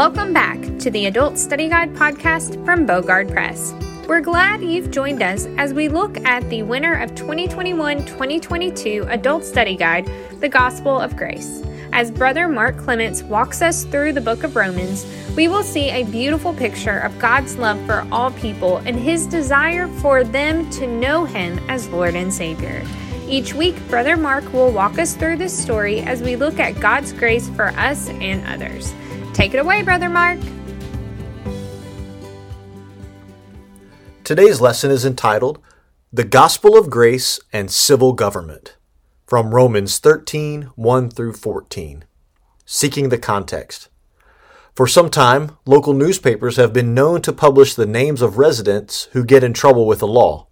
Welcome back to the Adult Study Guide podcast from Bogard Press. We're glad you've joined us as we look at the winner of 2021 2022 Adult Study Guide, The Gospel of Grace. As Brother Mark Clements walks us through the book of Romans, we will see a beautiful picture of God's love for all people and his desire for them to know him as Lord and Savior. Each week, Brother Mark will walk us through this story as we look at God's grace for us and others. Take it away, Brother Mark. Today's lesson is entitled The Gospel of Grace and Civil Government from Romans 13 1 through 14. Seeking the context. For some time, local newspapers have been known to publish the names of residents who get in trouble with the law.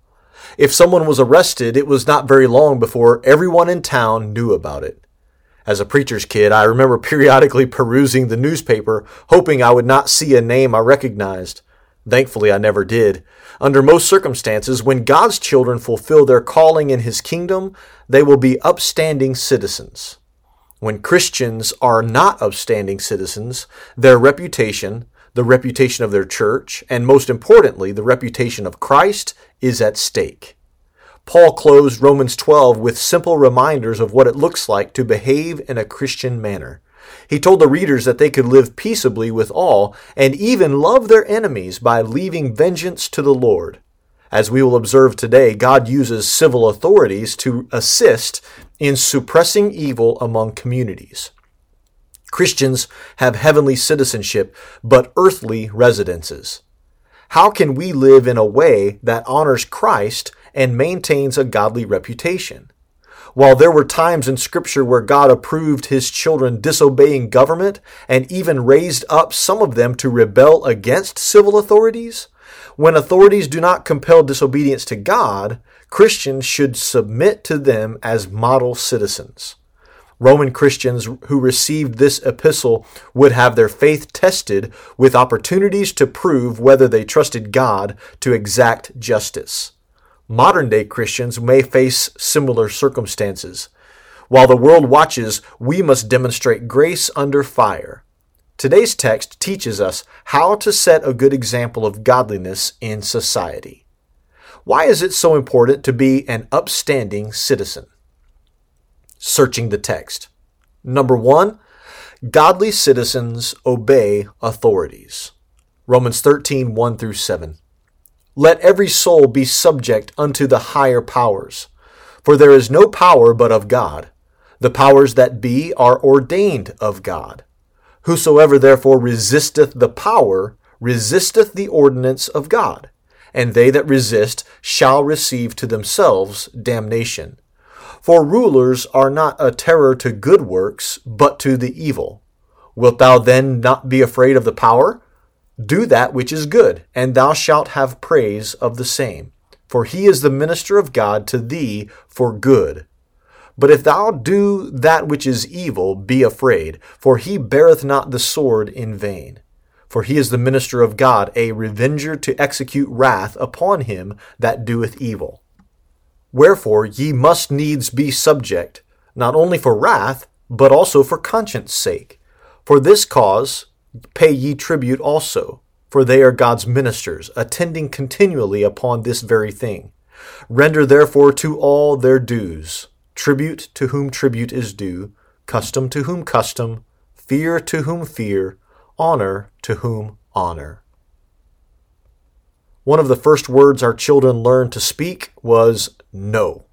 If someone was arrested, it was not very long before everyone in town knew about it. As a preacher's kid, I remember periodically perusing the newspaper, hoping I would not see a name I recognized. Thankfully, I never did. Under most circumstances, when God's children fulfill their calling in His kingdom, they will be upstanding citizens. When Christians are not upstanding citizens, their reputation, the reputation of their church, and most importantly, the reputation of Christ is at stake. Paul closed Romans 12 with simple reminders of what it looks like to behave in a Christian manner. He told the readers that they could live peaceably with all and even love their enemies by leaving vengeance to the Lord. As we will observe today, God uses civil authorities to assist in suppressing evil among communities. Christians have heavenly citizenship, but earthly residences. How can we live in a way that honors Christ and maintains a godly reputation? While there were times in Scripture where God approved his children disobeying government and even raised up some of them to rebel against civil authorities, when authorities do not compel disobedience to God, Christians should submit to them as model citizens. Roman Christians who received this epistle would have their faith tested with opportunities to prove whether they trusted God to exact justice. Modern day Christians may face similar circumstances. While the world watches, we must demonstrate grace under fire. Today's text teaches us how to set a good example of godliness in society. Why is it so important to be an upstanding citizen? searching the text. Number one, godly citizens obey authorities. Romans 13, 1 through 7. Let every soul be subject unto the higher powers, for there is no power but of God. The powers that be are ordained of God. Whosoever therefore resisteth the power resisteth the ordinance of God, and they that resist shall receive to themselves damnation. For rulers are not a terror to good works, but to the evil. Wilt thou then not be afraid of the power? Do that which is good, and thou shalt have praise of the same. For he is the minister of God to thee for good. But if thou do that which is evil, be afraid, for he beareth not the sword in vain. For he is the minister of God, a revenger to execute wrath upon him that doeth evil. Wherefore ye must needs be subject, not only for wrath, but also for conscience sake. For this cause pay ye tribute also, for they are God's ministers, attending continually upon this very thing. Render therefore to all their dues, tribute to whom tribute is due, custom to whom custom, fear to whom fear, honor to whom honor. One of the first words our children learned to speak was no.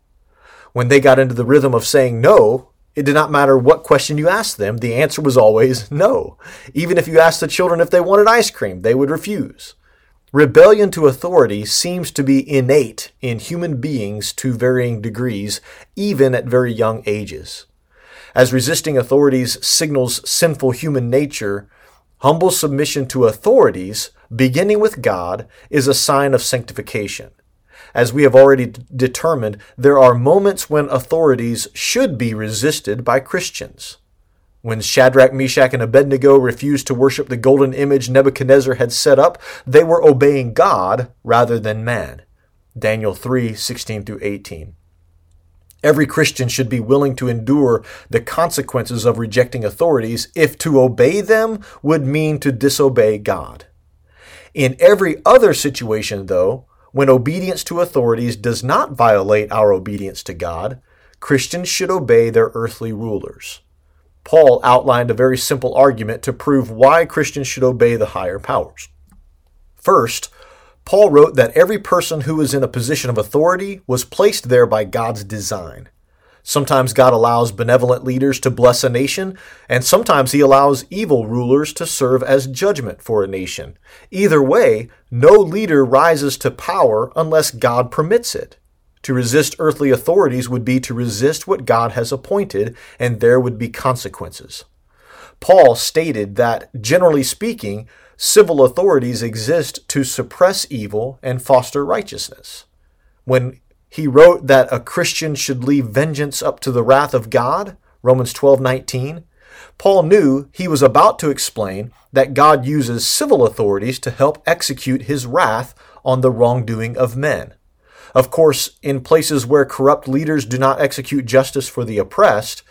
When they got into the rhythm of saying no, it did not matter what question you asked them, the answer was always no. Even if you asked the children if they wanted ice cream, they would refuse. Rebellion to authority seems to be innate in human beings to varying degrees, even at very young ages. As resisting authorities signals sinful human nature, humble submission to authorities, beginning with God, is a sign of sanctification. As we have already d- determined, there are moments when authorities should be resisted by Christians. When Shadrach, Meshach, and Abednego refused to worship the golden image Nebuchadnezzar had set up, they were obeying God rather than man. Daniel 3 16 through 18. Every Christian should be willing to endure the consequences of rejecting authorities if to obey them would mean to disobey God. In every other situation, though, when obedience to authorities does not violate our obedience to God, Christians should obey their earthly rulers. Paul outlined a very simple argument to prove why Christians should obey the higher powers. First, Paul wrote that every person who is in a position of authority was placed there by God's design. Sometimes God allows benevolent leaders to bless a nation, and sometimes he allows evil rulers to serve as judgment for a nation. Either way, no leader rises to power unless God permits it. To resist earthly authorities would be to resist what God has appointed, and there would be consequences. Paul stated that, generally speaking, civil authorities exist to suppress evil and foster righteousness. When he wrote that a Christian should leave vengeance up to the wrath of God, Romans 12:19, Paul knew he was about to explain that God uses civil authorities to help execute his wrath on the wrongdoing of men. Of course, in places where corrupt leaders do not execute justice for the oppressed,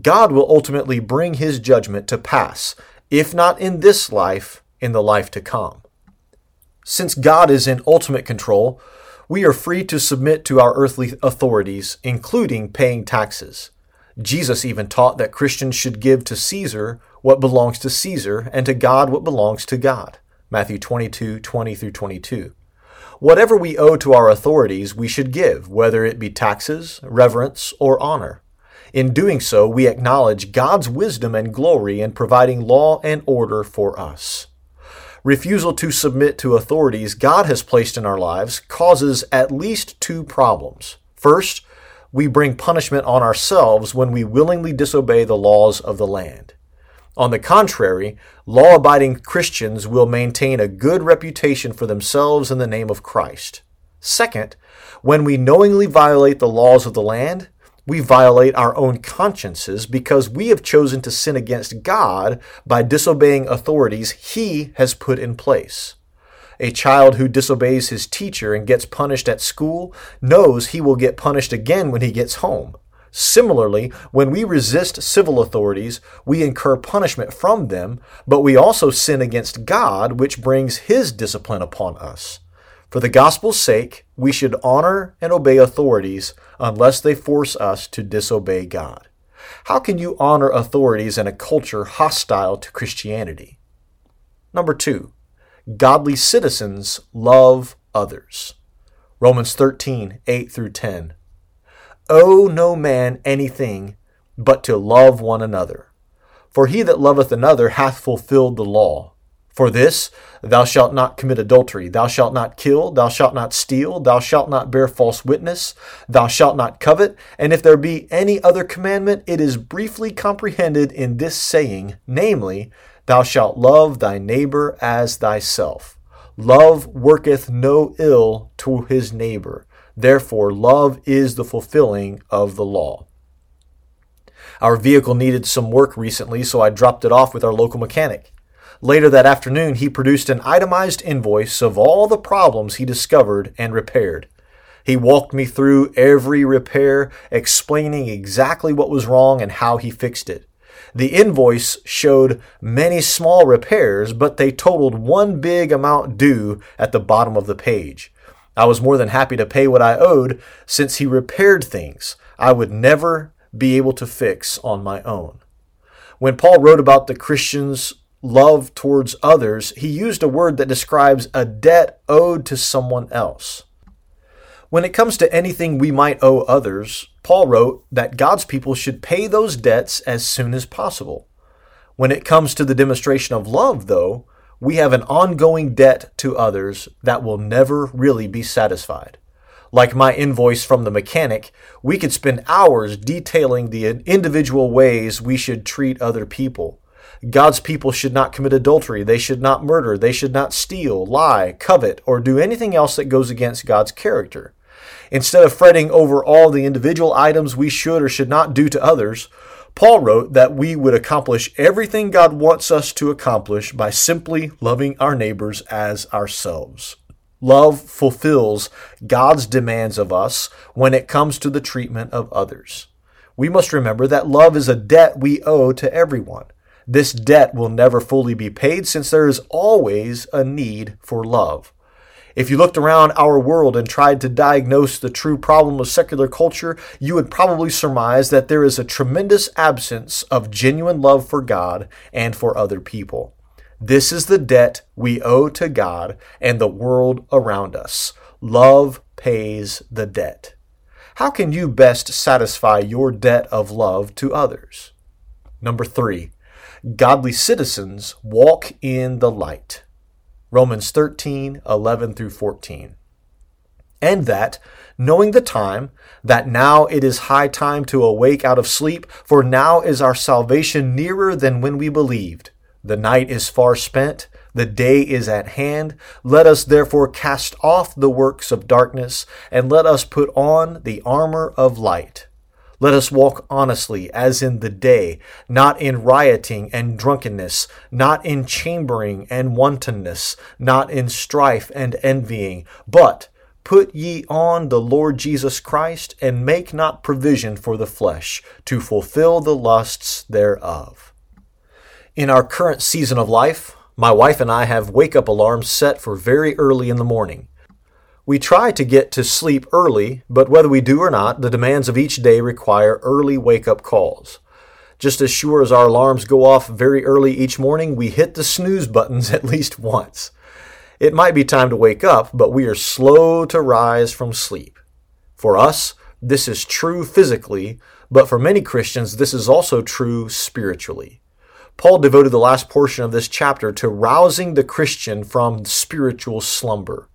God will ultimately bring his judgment to pass, if not in this life, in the life to come. Since God is in ultimate control, we are free to submit to our earthly authorities, including paying taxes. Jesus even taught that Christians should give to Caesar what belongs to Caesar and to God what belongs to God. Matthew 22, 20 through 22. Whatever we owe to our authorities, we should give, whether it be taxes, reverence, or honor. In doing so, we acknowledge God's wisdom and glory in providing law and order for us refusal to submit to authorities God has placed in our lives causes at least two problems. First, we bring punishment on ourselves when we willingly disobey the laws of the land. On the contrary, law abiding Christians will maintain a good reputation for themselves in the name of Christ. Second, when we knowingly violate the laws of the land, we violate our own consciences because we have chosen to sin against God by disobeying authorities He has put in place. A child who disobeys his teacher and gets punished at school knows he will get punished again when he gets home. Similarly, when we resist civil authorities, we incur punishment from them, but we also sin against God, which brings His discipline upon us. For the gospel's sake, we should honor and obey authorities unless they force us to disobey God. How can you honor authorities in a culture hostile to Christianity? Number two, godly citizens love others. Romans 13, 8 through 10. Owe no man anything but to love one another. For he that loveth another hath fulfilled the law. For this, thou shalt not commit adultery, thou shalt not kill, thou shalt not steal, thou shalt not bear false witness, thou shalt not covet. And if there be any other commandment, it is briefly comprehended in this saying, namely, Thou shalt love thy neighbor as thyself. Love worketh no ill to his neighbor. Therefore, love is the fulfilling of the law. Our vehicle needed some work recently, so I dropped it off with our local mechanic. Later that afternoon, he produced an itemized invoice of all the problems he discovered and repaired. He walked me through every repair, explaining exactly what was wrong and how he fixed it. The invoice showed many small repairs, but they totaled one big amount due at the bottom of the page. I was more than happy to pay what I owed since he repaired things I would never be able to fix on my own. When Paul wrote about the Christians love towards others, he used a word that describes a debt owed to someone else. When it comes to anything we might owe others, Paul wrote that God's people should pay those debts as soon as possible. When it comes to the demonstration of love, though, we have an ongoing debt to others that will never really be satisfied. Like my invoice from the mechanic, we could spend hours detailing the individual ways we should treat other people. God's people should not commit adultery. They should not murder. They should not steal, lie, covet, or do anything else that goes against God's character. Instead of fretting over all the individual items we should or should not do to others, Paul wrote that we would accomplish everything God wants us to accomplish by simply loving our neighbors as ourselves. Love fulfills God's demands of us when it comes to the treatment of others. We must remember that love is a debt we owe to everyone. This debt will never fully be paid since there is always a need for love. If you looked around our world and tried to diagnose the true problem of secular culture, you would probably surmise that there is a tremendous absence of genuine love for God and for other people. This is the debt we owe to God and the world around us. Love pays the debt. How can you best satisfy your debt of love to others? Number three, godly citizens walk in the light. Romans 13, 11 through 14. And that, knowing the time, that now it is high time to awake out of sleep, for now is our salvation nearer than when we believed. The night is far spent, the day is at hand. Let us therefore cast off the works of darkness, and let us put on the armor of light. Let us walk honestly as in the day, not in rioting and drunkenness, not in chambering and wantonness, not in strife and envying, but Put ye on the Lord Jesus Christ, and make not provision for the flesh to fulfill the lusts thereof. In our current season of life, my wife and I have wake up alarms set for very early in the morning. We try to get to sleep early, but whether we do or not, the demands of each day require early wake up calls. Just as sure as our alarms go off very early each morning, we hit the snooze buttons at least once. It might be time to wake up, but we are slow to rise from sleep. For us, this is true physically, but for many Christians, this is also true spiritually. Paul devoted the last portion of this chapter to rousing the Christian from spiritual slumber.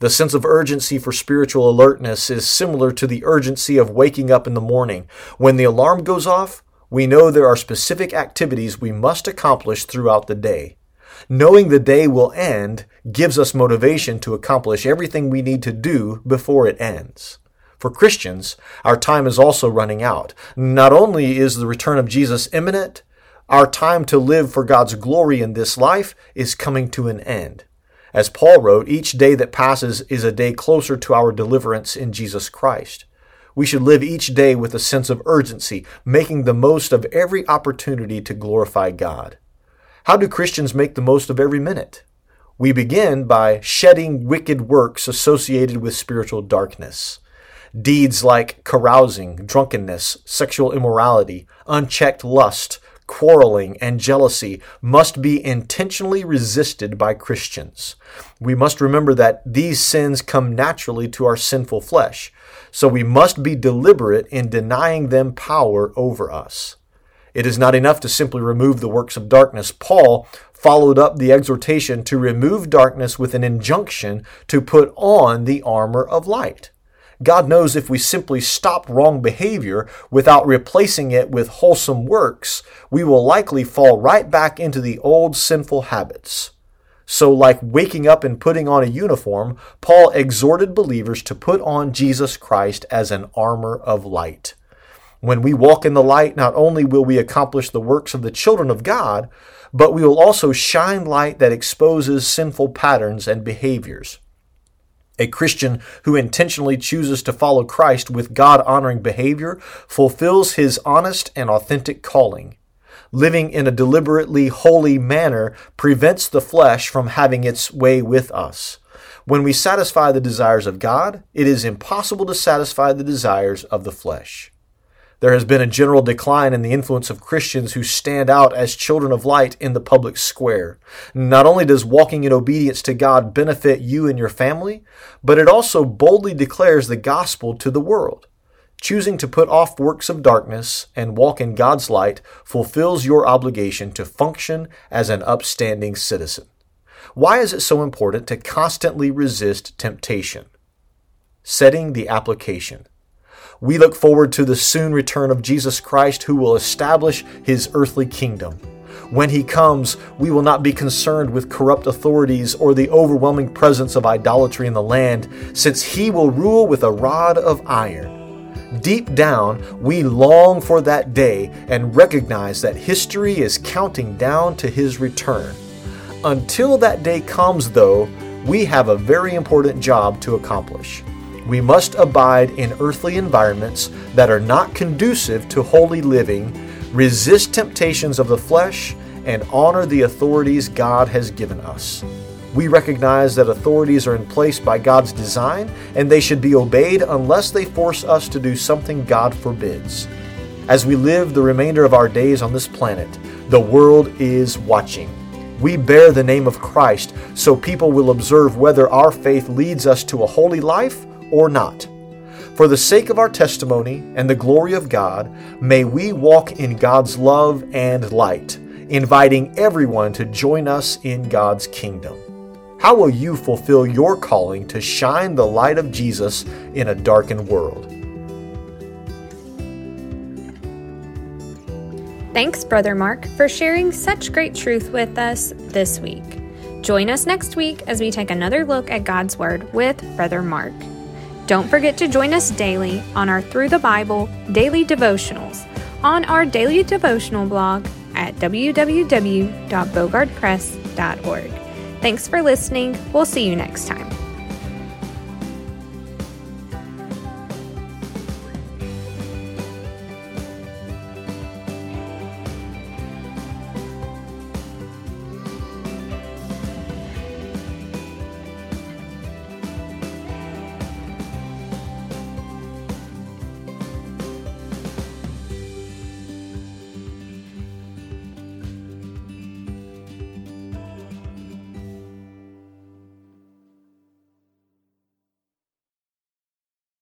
The sense of urgency for spiritual alertness is similar to the urgency of waking up in the morning. When the alarm goes off, we know there are specific activities we must accomplish throughout the day. Knowing the day will end gives us motivation to accomplish everything we need to do before it ends. For Christians, our time is also running out. Not only is the return of Jesus imminent, our time to live for God's glory in this life is coming to an end. As Paul wrote, each day that passes is a day closer to our deliverance in Jesus Christ. We should live each day with a sense of urgency, making the most of every opportunity to glorify God. How do Christians make the most of every minute? We begin by shedding wicked works associated with spiritual darkness. Deeds like carousing, drunkenness, sexual immorality, unchecked lust, quarreling, and jealousy must be intentionally resisted by Christians. We must remember that these sins come naturally to our sinful flesh, so we must be deliberate in denying them power over us. It is not enough to simply remove the works of darkness. Paul followed up the exhortation to remove darkness with an injunction to put on the armor of light. God knows if we simply stop wrong behavior without replacing it with wholesome works, we will likely fall right back into the old sinful habits. So, like waking up and putting on a uniform, Paul exhorted believers to put on Jesus Christ as an armor of light. When we walk in the light, not only will we accomplish the works of the children of God, but we will also shine light that exposes sinful patterns and behaviors. A Christian who intentionally chooses to follow Christ with God honoring behavior fulfills his honest and authentic calling. Living in a deliberately holy manner prevents the flesh from having its way with us. When we satisfy the desires of God, it is impossible to satisfy the desires of the flesh. There has been a general decline in the influence of Christians who stand out as children of light in the public square. Not only does walking in obedience to God benefit you and your family, but it also boldly declares the gospel to the world. Choosing to put off works of darkness and walk in God's light fulfills your obligation to function as an upstanding citizen. Why is it so important to constantly resist temptation? Setting the application. We look forward to the soon return of Jesus Christ, who will establish his earthly kingdom. When he comes, we will not be concerned with corrupt authorities or the overwhelming presence of idolatry in the land, since he will rule with a rod of iron. Deep down, we long for that day and recognize that history is counting down to his return. Until that day comes, though, we have a very important job to accomplish. We must abide in earthly environments that are not conducive to holy living, resist temptations of the flesh, and honor the authorities God has given us. We recognize that authorities are in place by God's design and they should be obeyed unless they force us to do something God forbids. As we live the remainder of our days on this planet, the world is watching. We bear the name of Christ so people will observe whether our faith leads us to a holy life or not. For the sake of our testimony and the glory of God, may we walk in God's love and light, inviting everyone to join us in God's kingdom. How will you fulfill your calling to shine the light of Jesus in a darkened world? Thanks, Brother Mark, for sharing such great truth with us this week. Join us next week as we take another look at God's Word with Brother Mark. Don't forget to join us daily on our Through the Bible daily devotionals on our daily devotional blog at www.bogardpress.org. Thanks for listening. We'll see you next time.